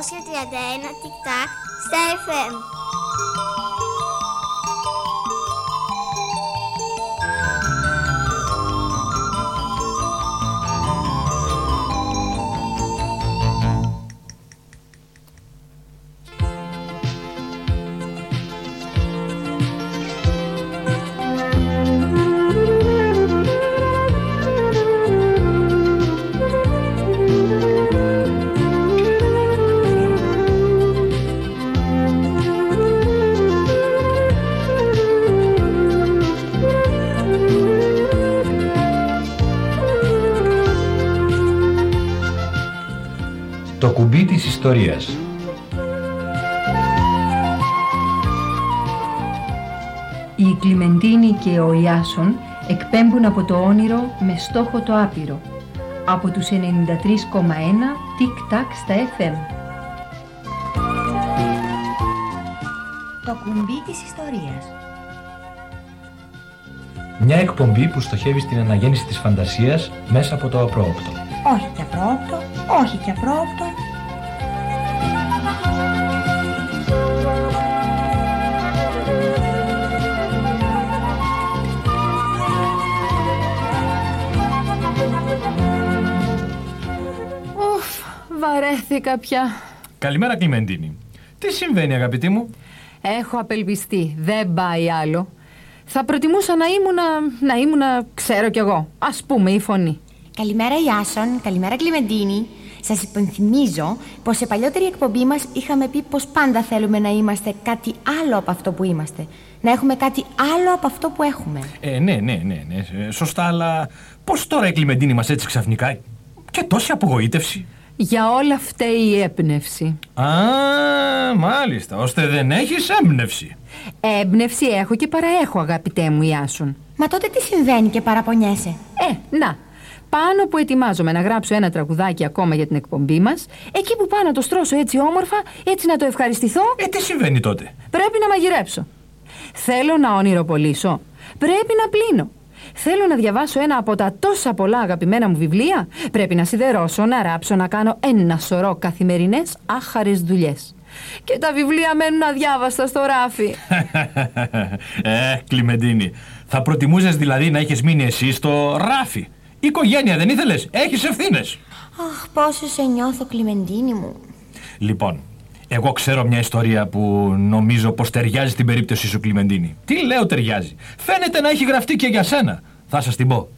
Ας καιριάδαι να τικτά. Το κουμπί της ιστορίας Η Κλιμεντίνη και ο Ιάσον εκπέμπουν από το όνειρο με στόχο το άπειρο. Από τους 93,1 τικ-τακ στα FM. Το κουμπί της ιστορίας. Μια εκπομπή που στοχεύει στην αναγέννηση της φαντασίας μέσα από το απρόοπτο. Όχι και απρόοπτο, όχι και απρόοπτο. Βαρέθηκα πια. Καλημέρα, Κλιμεντίνη. Τι συμβαίνει, αγαπητή μου; Έχω απελπιστεί. Δεν πάει άλλο. Θα προτιμούσα να ήμουνα, να ήμουνα, ξέρω κι εγώ, ας πούμε η φωνή. Καλημέρα Ιάσον, καλημέρα Κλιμεντίνη. Σας υπενθυμίζω πως σε παλιότερη εκπομπή μας είχαμε πει πως πάντα θέλουμε να είμαστε κάτι άλλο από αυτό που είμαστε. Να έχουμε κάτι άλλο από αυτό που έχουμε. Ε, ναι, ναι, ναι, ναι. ε, Σωστά, αλλά πώ τώρα η Κλιμεντίνη μας έτσι ξαφνικά. Και τόση απογοήτευση; Για όλα φταίει η έπνευση. Α, μάλιστα. Ώστε δεν έχεις έμπνευση. Έμπνευση έχω και παραέχω, αγαπητέ μου Ιάσον. Μα τότε τι συμβαίνει και παραπονιέσαι; Ε, να. Πάνω που ετοιμάζομαι να γράψω ένα τραγουδάκι ακόμα για την εκπομπή μας, εκεί που πάω να το στρώσω έτσι όμορφα, έτσι να το ευχαριστηθώ, Ε, τι συμβαίνει τότε; πρέπει να μαγειρέψω. Θέλω να ονειροπολίσω. Πρέπει να πλύνω. Θέλω να διαβάσω ένα από τα τόσα πολλά αγαπημένα μου βιβλία. Πρέπει να σιδερώσω, να ράψω, να κάνω ένα σωρό καθημερινές άχαρες δουλειές. Και τα βιβλία μένουν αδιάβαστα στο ράφι. ε, Κλιμεντίνη. Θα προτιμούσες δηλαδή να έχεις μείνει εσύ στο ράφι; Οικογένεια δεν ήθελες; Έχεις ευθύνες. Αχ, πόσο σε νιώθω Κλιμεντίνη μου. Λοιπόν, εγώ ξέρω μια ιστορία που νομίζω πως ταιριάζει στην περίπτωση σου, Κλιμεντίνη. Τι λέω ταιριάζει; Φαίνεται να έχει γραφτεί και για σένα. Θα σας την πω.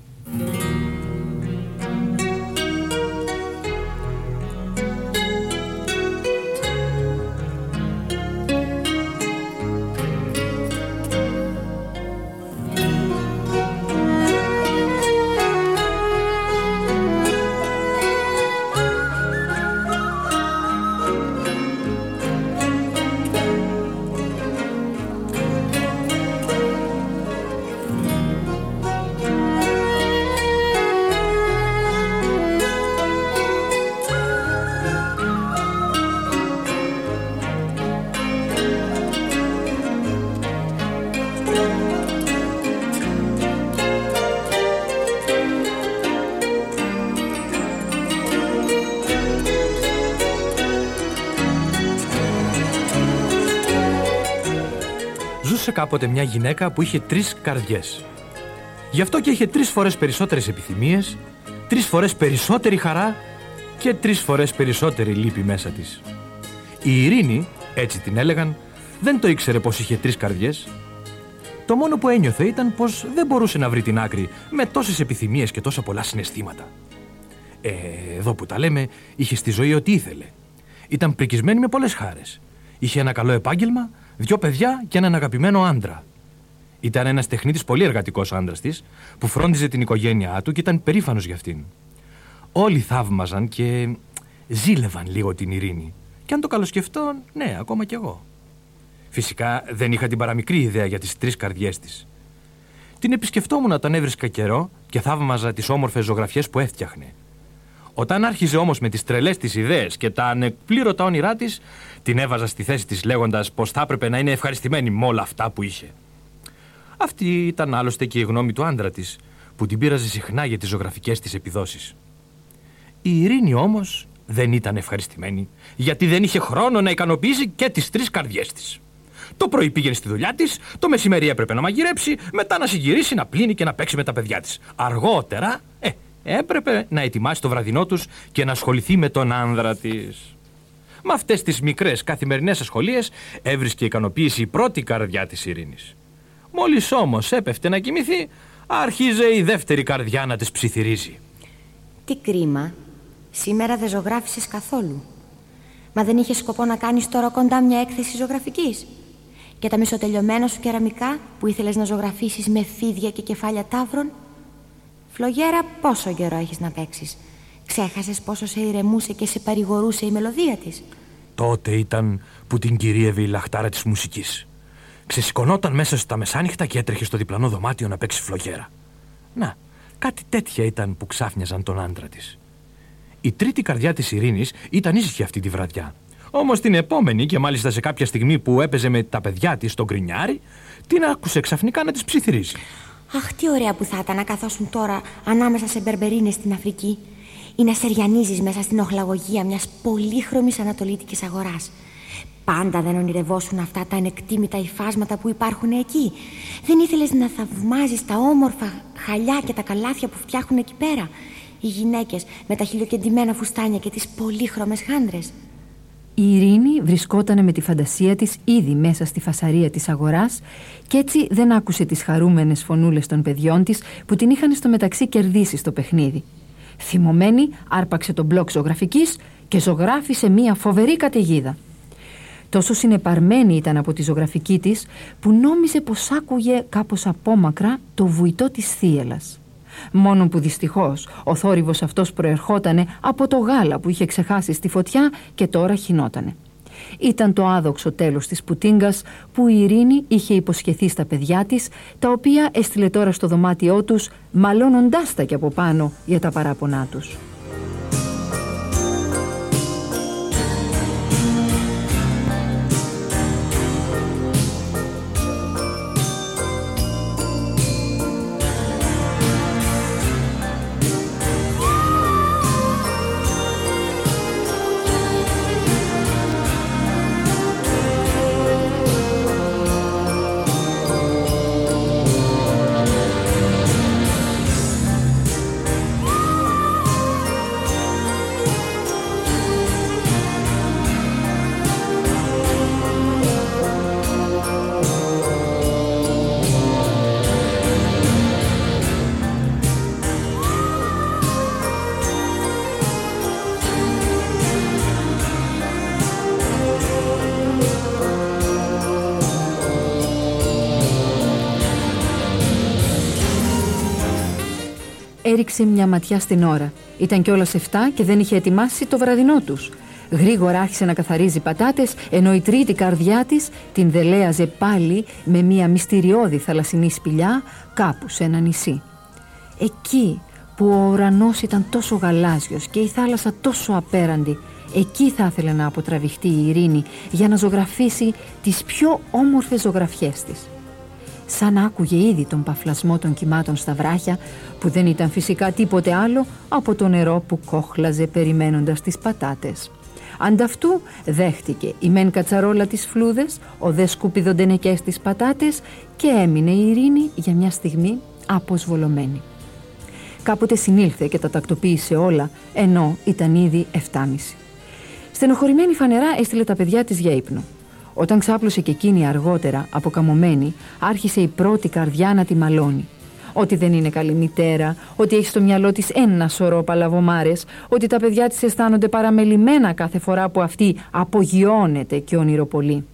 Κάποτε μια γυναίκα που είχε τρεις καρδιές. Γι' αυτό και είχε τρεις φορές περισσότερες επιθυμίες, τρεις φορές περισσότερη χαρά και τρεις φορές περισσότερη λύπη μέσα της. Η Ειρήνη, έτσι την έλεγαν, δεν το ήξερε πως είχε τρεις καρδιές. Το μόνο που ένιωθε ήταν πως δεν μπορούσε να βρει την άκρη με τόσες επιθυμίες και τόσα πολλά συναισθήματα. Ε, εδώ που τα λέμε, είχε στη ζωή ό,τι ήθελε. Ήταν πρικισμένη με πολλές χάρες. Είχε ένα καλό επάγγελμα, δυο παιδιά και έναν αγαπημένο άντρα. Ήταν ένας τεχνίτης πολύ εργατικός άντρας της, που φρόντιζε την οικογένειά του και ήταν περήφανος για αυτήν. Όλοι θαύμαζαν και ζήλευαν λίγο την ειρήνη. Και αν το καλοσκεφτώ, ναι, ακόμα κι εγώ. Φυσικά δεν είχα την παραμικρή ιδέα για τις τρεις καρδιές της. Την επισκεφτόμουν όταν έβρισκα καιρό και θαύμαζα τις όμορφες ζωγραφιές που έφτιαχνε. Όταν άρχιζε όμως με τις τρελές της ιδέες και τα ανεκπλήρωτα όνειρά της, την έβαζα στη θέση της λέγοντας πως θα έπρεπε να είναι ευχαριστημένη με όλα αυτά που είχε. Αυτή ήταν άλλωστε και η γνώμη του άντρα της, που την πείραζε συχνά για τις ζωγραφικές της επιδόσεις. Η Ειρήνη όμως δεν ήταν ευχαριστημένη, γιατί δεν είχε χρόνο να ικανοποιήσει και τις τρεις καρδιές της. Το πρωί πήγαινε στη δουλειά της, το μεσημέρι έπρεπε να μαγειρέψει, μετά να συγκυρίσει, να πλύνει και να παίξει με τα παιδιά της. Αργότερα, ε, έπρεπε να ετοιμάσει το βραδινό τους και να ασχοληθεί με τον άνδρα της. Με αυτές τις μικρές καθημερινές ασχολίες έβρισκε ικανοποίηση η πρώτη καρδιά της ειρήνης. Μόλις όμως έπεφτε να κοιμηθεί, άρχιζε η δεύτερη καρδιά να της ψιθυρίζει. Τι κρίμα. Σήμερα δεν ζωγράφισες καθόλου. Μα δεν είχες σκοπό να κάνεις τώρα κοντά μια έκθεση ζωγραφικής. Και τα μισοτελειωμένα σου κεραμικά που ήθελες να ζωγραφίσεις με φίδια και κεφάλια τάβρων. Φλογέρα πόσο καιρό έχεις να παίξεις. Ξέχασες πόσο σε ηρεμούσε και σε παρηγορούσε η μελωδία της. Τότε ήταν που την κυρίευε η λαχτάρα της μουσικής. Ξεσηκωνόταν μέσα στα μεσάνυχτα και έτρεχε στο διπλανό δωμάτιο να παίξει φλογέρα. Να, κάτι τέτοια ήταν που ξάφνιαζαν τον άντρα της. Η τρίτη καρδιά της Ειρήνης ήταν ήσυχη αυτή τη βραδιά. Όμως την επόμενη και μάλιστα σε κάποια στιγμή που έπαιζε με τα παιδιά της στο γκρινιάρι, την άκουσε ξαφνικά να της ψιθυρίζει. Αχ, τι ωραία που θα ήταν να καθόσουν τώρα ανάμεσα σε μπερμπερίνες στην Αφρική ή να σεριανίζεις μέσα στην οχλαγωγία μιας πολύχρωμης ανατολίτικης αγοράς. Πάντα δεν ονειρευόσουν αυτά τα ανεκτήμητα υφάσματα που υπάρχουν εκεί. Δεν ήθελες να θαυμάζεις τα όμορφα χαλιά και τα καλάθια που φτιάχνουν εκεί πέρα. Οι γυναίκες με τα χιλιοκεντημένα φουστάνια και τις πολύχρωμες χάντρε. Η Ειρήνη βρισκόταν με τη φαντασία της ήδη μέσα στη φασαρία της αγοράς και έτσι δεν άκουσε τις χαρούμενες φωνούλες των παιδιών της που την είχαν στο μεταξύ κερδίσει στο παιχνίδι. Θυμωμένη άρπαξε τον μπλοκ ζωγραφικής και ζωγράφησε μία φοβερή καταιγίδα. Τόσο συνεπαρμένη ήταν από τη ζωγραφική της που νόμιζε πως άκουγε κάπως απόμακρα το βουητό της θύελας. Μόνο που δυστυχώς ο θόρυβος αυτός προερχότανε από το γάλα που είχε ξεχάσει στη φωτιά και τώρα χινότανε. Ήταν το άδοξο τέλος της πουτίνγκας που η Ειρήνη είχε υποσχεθεί στα παιδιά της, τα οποία έστειλε τώρα στο δωμάτιό τους, μαλώνοντάς τα και από πάνω για τα παράπονά τους. Έριξε μια ματιά στην ώρα. Ήταν κιόλας 7 και δεν είχε ετοιμάσει το βραδινό τους. Γρήγορα άρχισε να καθαρίζει πατάτες, ενώ η τρίτη καρδιά της την δελέαζε πάλι με μια μυστηριώδη θαλασσινή σπηλιά κάπου σε ένα νησί. Εκεί που ο ουρανός ήταν τόσο γαλάζιος και η θάλασσα τόσο απέραντη, εκεί θα ήθελε να αποτραβηχτεί η ειρήνη για να ζωγραφίσει τις πιο όμορφες ζωγραφιές της σαν να άκουγε ήδη τον παφλασμό των κυμάτων στα βράχια που δεν ήταν φυσικά τίποτε άλλο από το νερό που κόχλαζε περιμένοντας τις πατάτες. Ανταυτού δέχτηκε η μεν κατσαρόλα τις φλούδες, ο δε σκουπιδοντενεκές τις πατάτες και έμεινε η ειρήνη για μια στιγμή αποσβολωμένη. Κάποτε συνήλθε και τα τακτοποίησε όλα, ενώ ήταν ήδη 7.30. Στενοχωρημένη φανερά έστειλε τα παιδιά της για ύπνο. Όταν ξάπλωσε και εκείνη αργότερα, αποκαμωμένη, άρχισε η πρώτη καρδιά να τη μαλώνει. Ότι δεν είναι καλή μητέρα, ότι έχει στο μυαλό της ένα σωρό παλαβομάρες, ότι τα παιδιά της αισθάνονται παραμελημένα κάθε φορά που αυτή απογειώνεται και ονειροπολεί.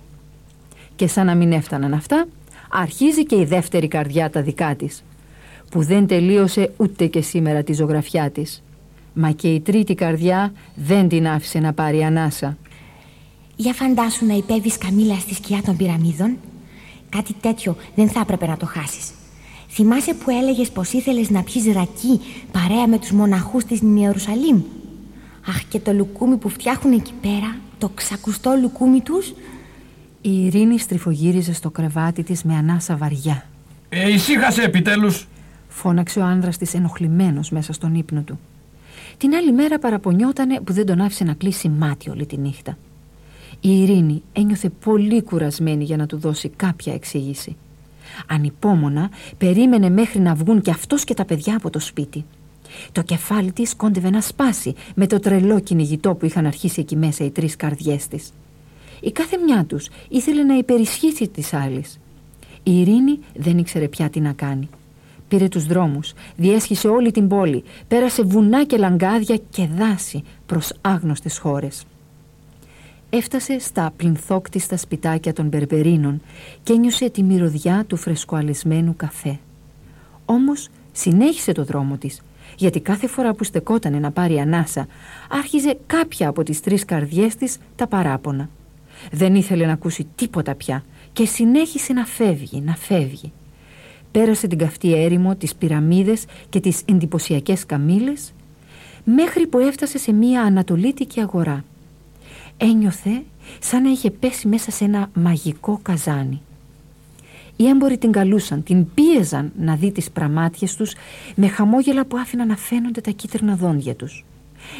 Και σαν να μην έφταναν αυτά, αρχίζει και η δεύτερη καρδιά τα δικά της, που δεν τελείωσε ούτε και σήμερα τη ζωγραφιά της. Μα και η τρίτη καρδιά δεν την άφησε να πάρει ανάσα. Για φαντάσου να υπέβεις καμίλα στη σκιά των πυραμίδων. Κάτι τέτοιο δεν θα έπρεπε να το χάσεις. Θυμάσαι που έλεγες πως ήθελες να πιεις ρακί παρέα με τους μοναχούς της Ιερουσαλήμ; Αχ, και το λουκούμι που φτιάχνουν εκεί πέρα, το ξακουστό λουκούμι τους; Η Ειρήνη στριφογύριζε στο κρεβάτι της με ανάσα βαριά. Ε, ησύχασε επιτέλους! Φώναξε ο άνδρας της ενοχλημένος μέσα στον ύπνο του. Την άλλη μέρα παραπονιότανε που δεν τον άφησε να κλείσει μάτι όλη τη νύχτα. Η Ειρήνη ένιωθε πολύ κουρασμένη για να του δώσει κάποια εξήγηση. Ανυπόμονα περίμενε μέχρι να βγουν και αυτός και τα παιδιά από το σπίτι. Το κεφάλι της κόντευε να σπάσει με το τρελό κυνηγητό που είχαν αρχίσει εκεί μέσα οι τρεις καρδιές της. Η κάθε μια τους ήθελε να υπερισχύσει της άλλης. Η Ειρήνη δεν ήξερε πια τι να κάνει. Πήρε τους δρόμους, διέσχισε όλη την πόλη, πέρασε βουνά και λαγκάδια και δάση προς άγνωστες χώρες. Έφτασε στα πλυνθόκτιστα σπιτάκια των Μπερμπερίνων και ένιωσε τη μυρωδιά του φρεσκοαλισμένου καφέ. Όμως συνέχισε το δρόμο της, γιατί κάθε φορά που στεκότανε να πάρει ανάσα, άρχιζε κάποια από τις τρεις καρδιές της τα παράπονα. Δεν ήθελε να ακούσει τίποτα πια και συνέχισε να φεύγει, να φεύγει. Πέρασε την καυτή έρημο, τις πυραμίδες και τις εντυπωσιακές καμήλες, μέχρι που έφτασε σε μία ανατολίτικη αγορά. Ένιωθε σαν να είχε πέσει μέσα σε ένα μαγικό καζάνι. Οι έμποροι την καλούσαν, την πίεζαν να δει τις πραμάτιες τους με χαμόγελα που άφηναν να φαίνονται τα κίτρινα δόντια τους.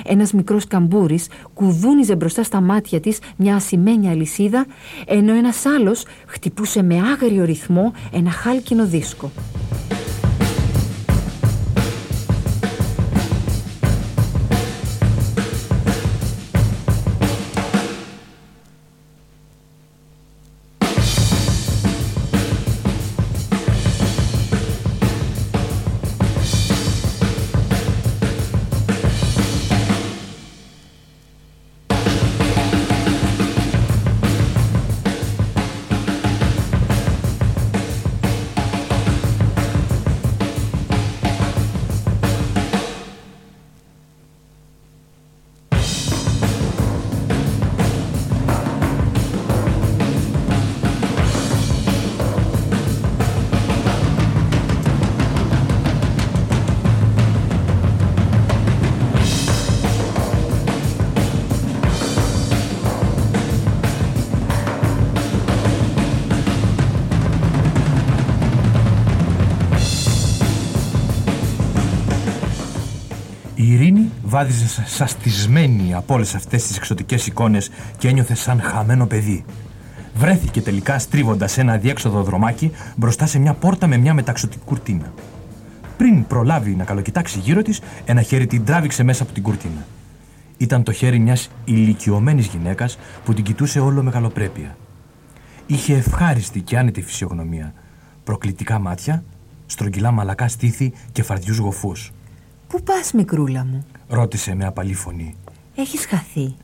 Ένας μικρός καμπούρης κουδούνιζε μπροστά στα μάτια της μια ασημένια αλυσίδα ενώ ένας άλλος χτυπούσε με άγριο ρυθμό ένα χάλκινο δίσκο. Βάδιζε σαστισμένη από όλες αυτές τις εξωτικές εικόνες και ένιωθε σαν χαμένο παιδί. Βρέθηκε τελικά στρίβοντας ένα αδιέξοδο δρομάκι μπροστά σε μια πόρτα με μια μεταξωτική κουρτίνα. Πριν προλάβει να καλοκοιτάξει γύρω της, ένα χέρι την τράβηξε μέσα από την κουρτίνα. Ήταν το χέρι μιας ηλικιωμένης γυναίκας που την κοιτούσε όλο μεγαλοπρέπεια. Είχε ευχάριστη και άνετη φυσιογνωμία, προκλητικά μάτια, στρογγυλά μαλακά στήθη και φαρδιούς γοφούς. Πού πας, μικρούλα μου, ρώτησε με απαλή φωνή. Έχεις χαθεί.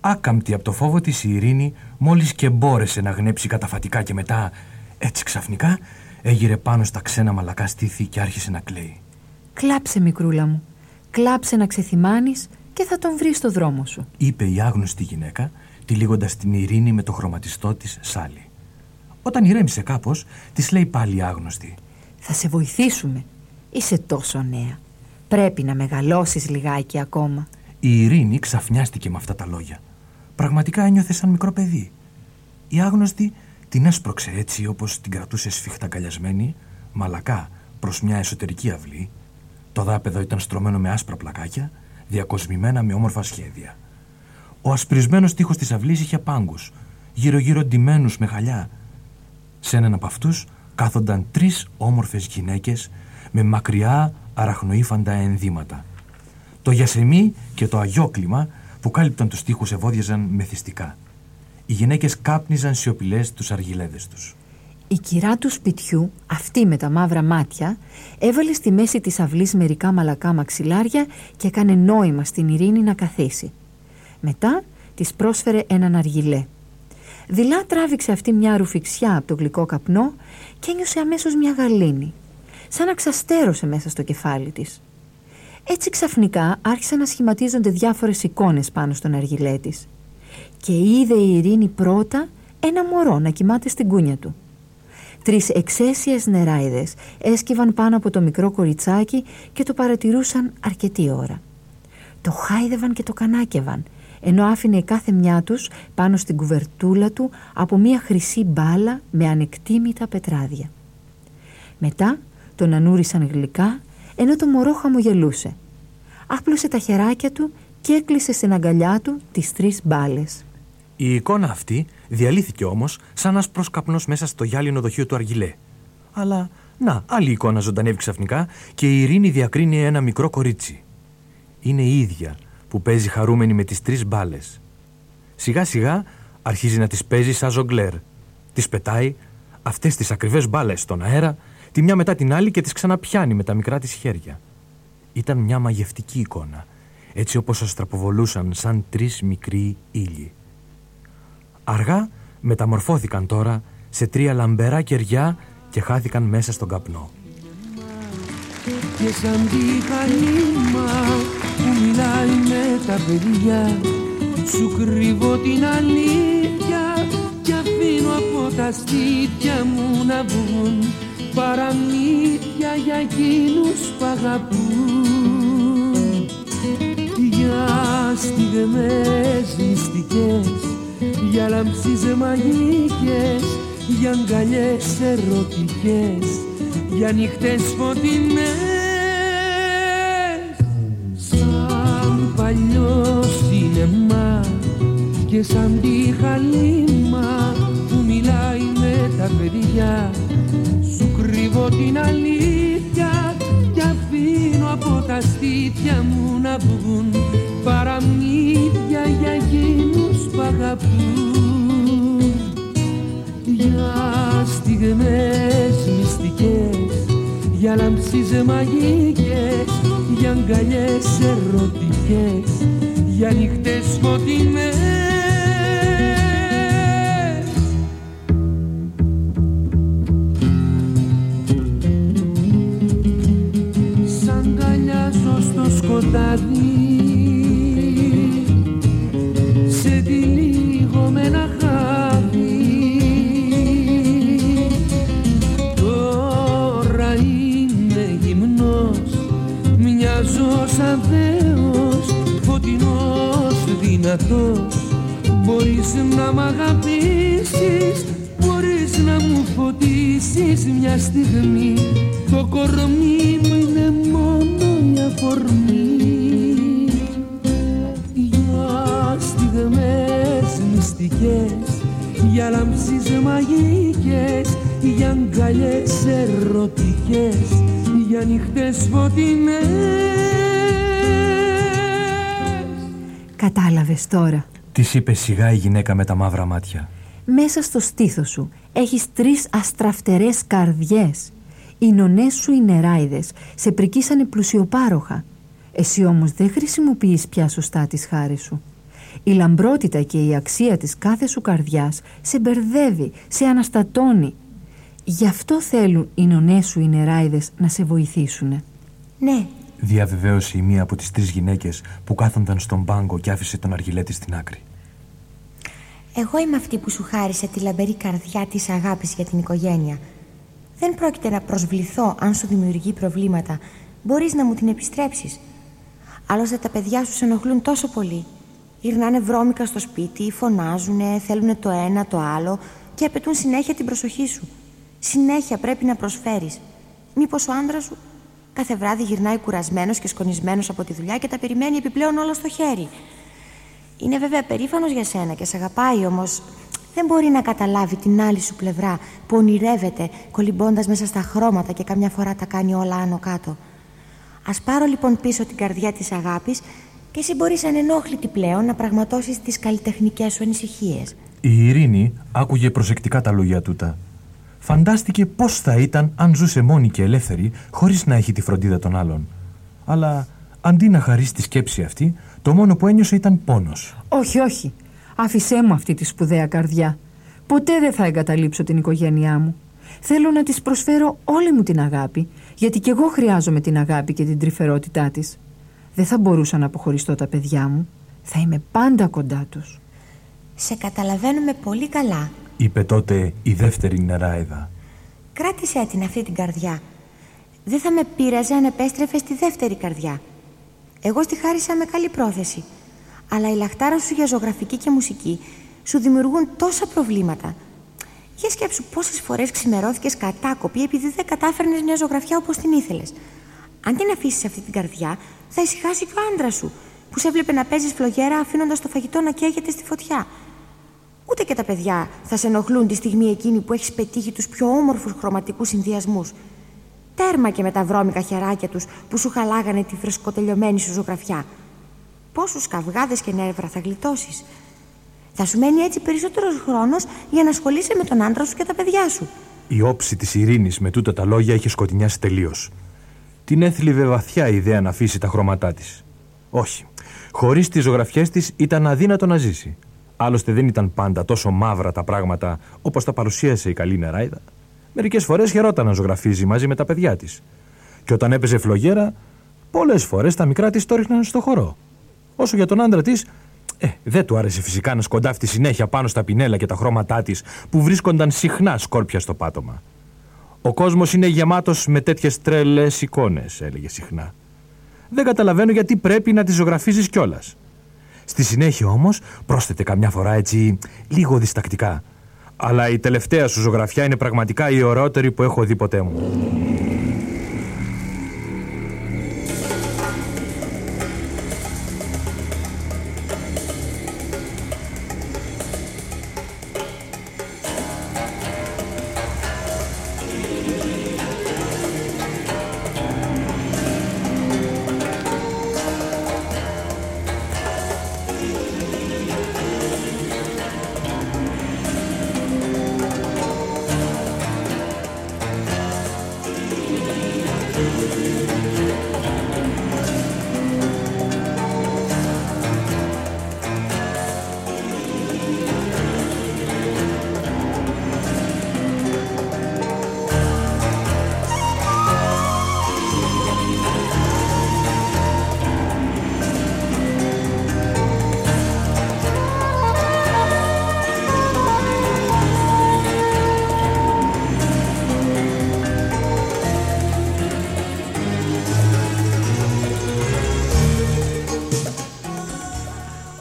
Άκαμπτη από το φόβο της η Ειρήνη μόλις και μπόρεσε να γνέψει καταφατικά και μετά έτσι ξαφνικά έγειρε πάνω στα ξένα μαλακά στήθη και άρχισε να κλαίει. Κλάψε μικρούλα μου, κλάψε να ξεθυμάνεις και θα τον βρεις στο δρόμο σου. Είπε η άγνωστη γυναίκα τυλίγοντας την Ειρήνη με το χρωματιστό της σάλι. Όταν ηρέμησε κάπως, της λέει πάλι η άγνωστη. Θα σε βοηθήσουμε. Είσαι τόσο νέα. Πρέπει να μεγαλώσεις λιγάκι ακόμα. Η Ειρήνη ξαφνιάστηκε με αυτά τα λόγια. Πραγματικά ένιωθε σαν μικρό παιδί. Η άγνωστη την έσπρωξε έτσι όπως την κρατούσε σφιχτά καλιασμένη, μαλακά προς μια εσωτερική αυλή. Το δάπεδο ήταν στρωμένο με άσπρα πλακάκια, διακοσμημένα με όμορφα σχέδια. Ο ασπρισμένος τείχος της αυλής είχε πάγκους, γύρω-γύρω ντυμένους με χαλιά. Σε έναν από αυτούς κάθονταν τρεις όμορφες γυναίκες με μακριά αραχνοήφαντα ενδύματα. Το γιασεμί και το αγιόκλημα που κάλυπταν τους τοίχους ευώδιαζαν μεθυστικά. Οι γυναίκες κάπνιζαν σιωπηλές τους αργυλέδες τους. Η κυρά του σπιτιού, αυτή με τα μαύρα μάτια, έβαλε στη μέση της αυλής μερικά μαλακά μαξιλάρια και έκανε νόημα στην ειρήνη να καθίσει. Μετά της πρόσφερε έναν αργυλέ. Δειλά τράβηξε αυτή μια ρουφιξιά από το γλυκό καπνό και ένιωσε αμέσως μια γαλήνη σαν να ξαστέρωσε μέσα στο κεφάλι της. Έτσι ξαφνικά άρχισαν να σχηματίζονται διάφορες εικόνες πάνω στον αργυλέ της. Και είδε η Ειρήνη πρώτα ένα μωρό να κοιμάται στην κούνια του. Τρεις εξαίσιες νεράιδες έσκυβαν πάνω από το μικρό κοριτσάκι και το παρατηρούσαν αρκετή ώρα. Το χάιδευαν και το κανάκευαν, ενώ άφηνε κάθε μια τους πάνω στην κουβερτούλα του από μια χρυσή μπάλα με ανεκτήμητα πετράδια. Μετά τον ανούρισαν γλυκά ενώ το μωρό χαμογελούσε. άπλωσε τα χεράκια του και έκλεισε στην αγκαλιά του τις τρεις μπάλες. Η εικόνα αυτή διαλύθηκε όμως σαν ένας προσκαπνός μέσα στο γυάλινο δοχείο του Αργιλέ. Αλλά, να, άλλη εικόνα ζωντανεύει ξαφνικά και η Ειρήνη διακρίνει ένα μικρό κορίτσι. Είναι η ίδια που παίζει χαρούμενη με τις τρεις μπάλες. Σιγά σιγά αρχίζει να τις παίζει σαν ζογκλέρ. Τις πετάει αυτές τις ακριβές μπάλες στον αέρα, τη μια μετά την άλλη και τις ξαναπιάνει με τα μικρά της χέρια. Ήταν μια μαγευτική εικόνα, έτσι όπως αστραποβολούσαν σαν τρεις μικροί ήλιοι. Αργά μεταμορφώθηκαν τώρα σε τρία λαμπερά κεριά και χάθηκαν μέσα στον καπνό. Και σαν τη χαλίμα που μιλάει με τα παιδιά σου κρύβω την αλήθεια και αφήνω από τα στήθια μου να βγουν παραμύθια για εκείνους που αγαπούν. Για στιγμές μυστικές για λαμψίες μαγικές για αγκαλιές ερωτικές για νύχτες φωτεινές. Σαν παλιός σινεμά και σαν τη χαλίμα που μιλάει με τα παιδιά. Σου κρύβω την αλήθεια και αφήνω από τα στήθια μου να βγουν. Παραμύθια για εκείνους που αγαπούν. Για στιγμές μυστικές για λαμψίες μαγικές για αγκαλιές ερωτικές για νύχτες φωτεινές Μπορείς να μ' αγαπήσεις Μπορείς να μου φωτίσεις μια στιγμή. Το κορμί μου είναι μόνο η αφορμή Για στιγμές μυστικές Για λάμψεις μαγικές Για αγκαλιές ερωτικές Για νύχτες φωτεινές. Κατάλαβες τώρα. Της είπε σιγά η γυναίκα με τα μαύρα μάτια. Μέσα στο στήθος σου έχεις τρεις αστραφτερές καρδιές. Οι νονές σου οι νεράιδες σε πρικίσανε πλουσιοπάροχα. Εσύ όμως δεν χρησιμοποιείς πια σωστά τις χάρη σου. Η λαμπρότητα και η αξία της κάθε σου καρδιάς σε μπερδεύει, σε αναστατώνει. Γι' αυτό θέλουν οι νονές σου οι νεράιδες να σε βοηθήσουν. Ναι, Διαβεβαίωσε η μία από τις τρεις γυναίκες που κάθονταν στον πάγκο και άφησε τον αργυλέτη στην άκρη. εγώ είμαι αυτή που σου χάρισε τη λαμπερή καρδιά της αγάπης για την οικογένεια. Δεν πρόκειται να προσβληθώ αν σου δημιουργεί προβλήματα. Μπορείς να μου την επιστρέψεις. Άλλωστε τα παιδιά σου σε ενοχλούν τόσο πολύ. Γυρνάνε βρώμικα στο σπίτι, φωνάζουνε, θέλουν το ένα το άλλο και απαιτούν συνέχεια την προσοχή σου. Συνέχεια πρέπει να προσφέρεις. Μήπως ο άντρας σου κάθε βράδυ γυρνάει κουρασμένος και σκονισμένος από τη δουλειά και τα περιμένει επιπλέον όλα στο χέρι. Είναι βέβαια περήφανος για σένα και σε αγαπάει όμως δεν μπορεί να καταλάβει την άλλη σου πλευρά που ονειρεύεται κολυμπώντας μέσα στα χρώματα και καμιά φορά τα κάνει όλα άνω κάτω. Ας πάρω λοιπόν πίσω την καρδιά της αγάπης και εσύ μπορείς ανενόχλητη πλέον να πραγματώσεις τις καλλιτεχνικές σου ανησυχίες. Η Ειρήνη άκουγε προσεκτικά τα λόγια τούτα. Φαντάστηκε πώς θα ήταν αν ζούσε μόνη και ελεύθερη χωρίς να έχει τη φροντίδα των άλλων. Αλλά αντί να χαρίσει τη σκέψη αυτή, το μόνο που ένιωσε ήταν πόνος. Όχι, όχι. Άφησέ μου αυτή τη σπουδαία καρδιά. Ποτέ δεν θα εγκαταλείψω την οικογένειά μου. Θέλω να της προσφέρω όλη μου την αγάπη, γιατί κι εγώ χρειάζομαι την αγάπη και την τρυφερότητά της. Δεν θα μπορούσα να αποχωριστώ τα παιδιά μου. Θα είμαι πάντα κοντά τους. Σε καταλαβαίνουμε πολύ καλά. Είπε τότε η δεύτερη νεράιδα. Κράτησέ την αυτή την καρδιά. Δεν θα με πείραζε αν επέστρεφες στη δεύτερη καρδιά. Εγώ στη χάρισα με καλή πρόθεση. Αλλά η λαχτάρα σου για ζωγραφική και μουσική σου δημιουργούν τόσα προβλήματα. Για σκέψου πόσες φορές ξημερώθηκες κατάκοπη επειδή δεν κατάφερνες μια ζωγραφιά όπως την ήθελες. Αν την αφήσεις αυτή την καρδιά, θα ησυχάσει και ο άντρας σου, που σε έβλεπε να παίζεις φλογέρα αφήνοντας το φαγητό να καίγεται στη φωτιά. Ούτε και τα παιδιά θα σε ενοχλούν τη στιγμή εκείνη που έχεις πετύχει τους πιο όμορφους χρωματικούς συνδυασμούς. Τέρμα και με τα βρώμικα χεράκια τους που σου χαλάγανε τη φρεσκοτελειωμένη σου ζωγραφιά. Πόσους καυγάδες και νεύρα θα γλιτώσεις. Θα σου μένει έτσι περισσότερος χρόνος για να ασχολείσαι με τον άντρα σου και τα παιδιά σου. Η όψη της ειρήνης με τούτα τα λόγια είχε σκοτεινιάσει τελείως. Την έθλιβε βαθιά η ιδέα να αφήσει τα χρώματά της. Όχι. Χωρίς τις ζωγραφιές της ήταν αδύνατο να ζήσει. Άλλωστε δεν ήταν πάντα τόσο μαύρα τα πράγματα όπως τα παρουσίασε η καλή νεράιδα. Μερικές φορές χαιρόταν να ζωγραφίζει μαζί με τα παιδιά της. Και όταν έπαιζε φλογέρα, πολλές φορές τα μικρά της το ρίχναν στο χορό. Όσο για τον άντρα της, ε, δεν του άρεσε φυσικά να σκοντάφτει συνέχεια πάνω στα πινέλα και τα χρώματά της που βρίσκονταν συχνά σκόρπια στο πάτωμα. Ο κόσμος είναι γεμάτος με τέτοιες τρελές εικόνες, έλεγε συχνά. Δεν καταλαβαίνω γιατί πρέπει να τι ζωγραφίζεις κιόλας. Στη συνέχεια όμως πρόσθετε καμιά φορά έτσι λίγο διστακτικά. Αλλά η τελευταία σου ζωγραφιά είναι πραγματικά η ωραιότερη που έχω δει ποτέ μου.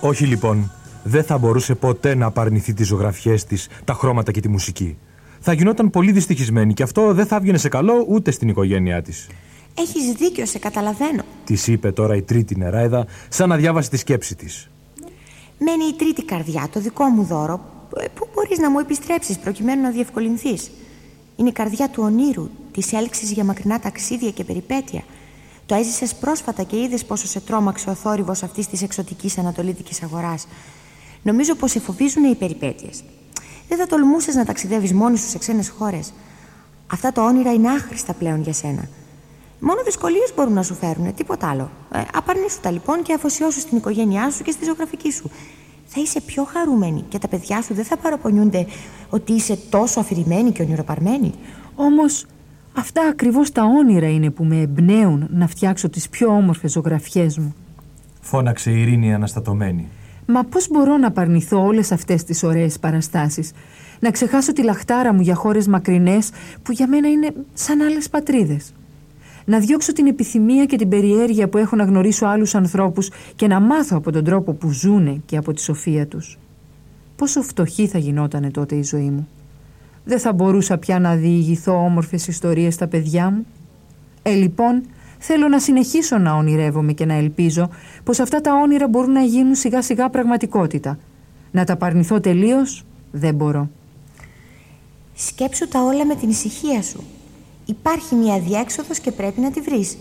Όχι λοιπόν, δεν θα μπορούσε ποτέ να απαρνηθεί τις ζωγραφιές της, τα χρώματα και τη μουσική. Θα γινόταν πολύ δυστυχισμένη και αυτό δεν θα βγαινε σε καλό ούτε στην οικογένειά της. Έχεις δίκιο, σε καταλαβαίνω. Της είπε τώρα η τρίτη νεράιδα, σαν να διάβασε τη σκέψη της. Μένει η τρίτη καρδιά, το δικό μου δώρο, που μπορείς να μου επιστρέψεις προκειμένου να διευκολυνθείς; Είναι η καρδιά του ονείρου, της έλξης για μακρινά ταξίδια και περιπέτεια. Το έζησες πρόσφατα και είδες πόσο σε τρόμαξε ο θόρυβος αυτής της εξωτικής ανατολίτικης αγοράς. Νομίζω πως σε φοβίζουν οι περιπέτειες. Δεν θα τολμούσες να ταξιδεύεις μόνη σου σε ξένες χώρες. Αυτά τα όνειρα είναι άχρηστα πλέον για σένα. Μόνο δυσκολίες μπορούν να σου φέρουν, τίποτα άλλο. Ε, απαρνήσου τα λοιπόν και αφοσιώσου στην οικογένειά σου και στη ζωγραφική σου. Θα είσαι πιο χαρούμενη και τα παιδιά σου δεν θα παραπονιούνται ότι είσαι τόσο αφηρημένη και ονειροπαρμένη. Όμως Αυτά ακριβώς τα όνειρα είναι που με εμπνέουν να φτιάξω τις πιο όμορφες ζωγραφιές μου. Φώναξε η Ειρήνη αναστατωμένη. Μα πώς μπορώ να παρνηθώ όλες αυτές τις ωραίες παραστάσεις; Να ξεχάσω τη λαχτάρα μου για χώρες μακρινές που για μένα είναι σαν άλλες πατρίδες. Να διώξω την επιθυμία και την περιέργεια που έχω να γνωρίσω άλλους ανθρώπους και να μάθω από τον τρόπο που ζούνε και από τη σοφία τους. Πόσο φτωχή θα γινότανε τότε η ζωή μου δεν θα μπορούσα πια να διηγηθώ όμορφες ιστορίες στα παιδιά μου. Ε, λοιπόν, θέλω να συνεχίσω να ονειρεύομαι και να ελπίζω πως αυτά τα όνειρα μπορούν να γίνουν σιγά σιγά πραγματικότητα. Να τα παρνηθώ τελείως δεν μπορώ. Σκέψου τα όλα με την ησυχία σου. Υπάρχει μια διέξοδος και πρέπει να τη βρεις.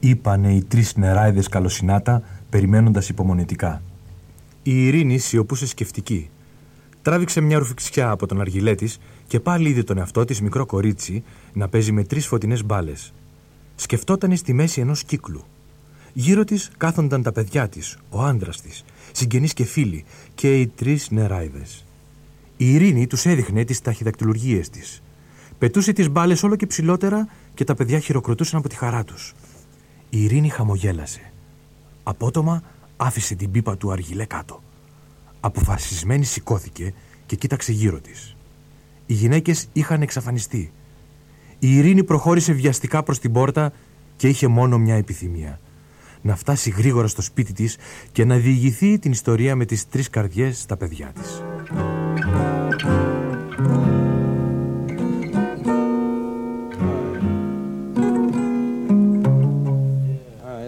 Είπανε οι τρεις νεράιδες καλοσυνάτα περιμένοντας υπομονετικά. Η Ειρήνη σιωπούσε σκεφτική. Τράβηξε μια ρουφιξιά από τον αργυλέ τη και πάλι είδε τον εαυτό της μικρό κορίτσι να παίζει με τρεις φωτεινές μπάλες. Σκεφτόταν στη μέση ενός κύκλου. Γύρω της κάθονταν τα παιδιά της, ο άντρας της, συγγενείς και φίλοι και οι τρεις νεράιδες. Η Ειρήνη τους έδειχνε τις ταχυδακτηλουργίες της. Πετούσε τις μπάλες όλο και ψηλότερα και τα παιδιά χειροκροτούσαν από τη χαρά τους. Η Ειρήνη χαμογέλασε. Απότομα άφησε την πίπα του αργυλέ κάτω. Αποφασισμένη σηκώθηκε και κοίταξε γύρω της. Οι γυναίκες είχαν εξαφανιστεί. Η Ειρήνη προχώρησε βιαστικά προς την πόρτα και είχε μόνο μια επιθυμία. Να φτάσει γρήγορα στο σπίτι της και να διηγηθεί την ιστορία με τις τρεις καρδιές στα παιδιά της.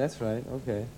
that's right. Okay.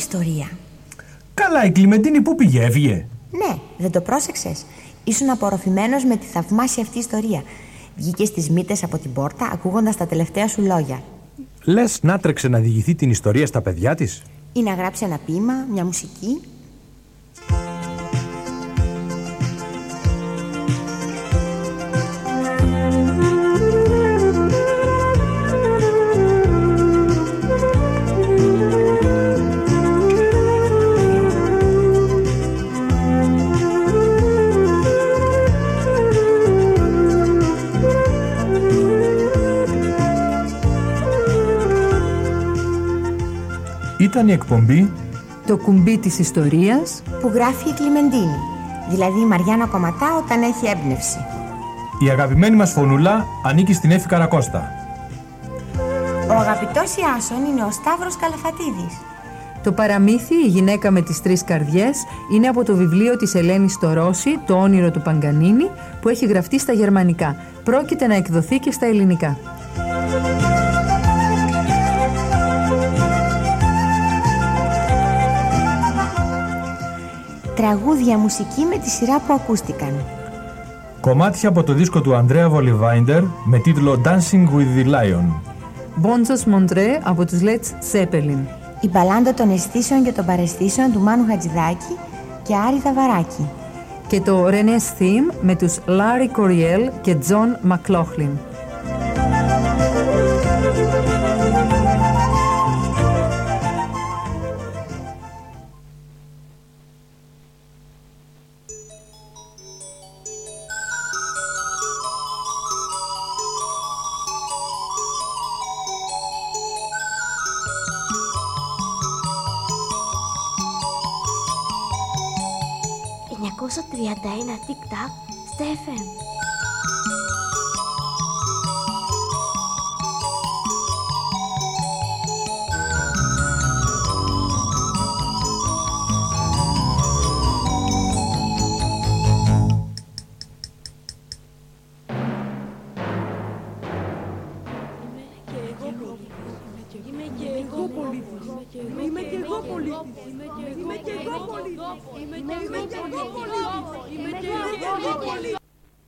Ιστορία. Καλά, η Κλιμεντίνη πού πήγε, έφυγε. Ναι, δεν το πρόσεξες. Ήσουν απορροφημένος με τη θαυμάσια αυτή ιστορία. Βγήκες στι μύτες από την πόρτα, ακούγοντας τα τελευταία σου λόγια. Λες να τρέξε να διηγηθεί την ιστορία στα παιδιά της; Ή να γράψει ένα ποίημα, μια μουσική. Ήταν η εκπομπή Το κουμπί της ιστορίας Που γράφει η Κλιμεντίνη. Δηλαδή η Μαριάννα Κομματά όταν έχει έμπνευση. Η αγαπημένη μας φωνούλα ανήκει στην Έφη Καρακώστα. Ο αγαπητός Ιάσον είναι ο Σταύρος Καλαφατίδης. Το παραμύθι «Η γυναίκα με τις τρεις καρδιές» είναι από το βιβλίο της Ελένης Στορώση «Το όνειρο του Παγκανίνη» που έχει γραφτεί στα γερμανικά. Πρόκειται να εκδοθεί και στα ελληνικά. Τραγούδια μουσική με τη σειρά που ακούστηκαν. Κομμάτια από το δίσκο του Ανδρέα Βολιβάιντερ με τίτλο Dancing with the Lion. Μπόντζος Μοντρέ από τους Let's Zeppelin. Η μπαλάντα των αισθήσεων και των παραισθήσεων του Μάνου Χατζηδάκη και Άρη Δαβαράκη. Και το René's Theme με τους Larry Coryell και John McLaughlin. «931 τικ-τακ» στα FM.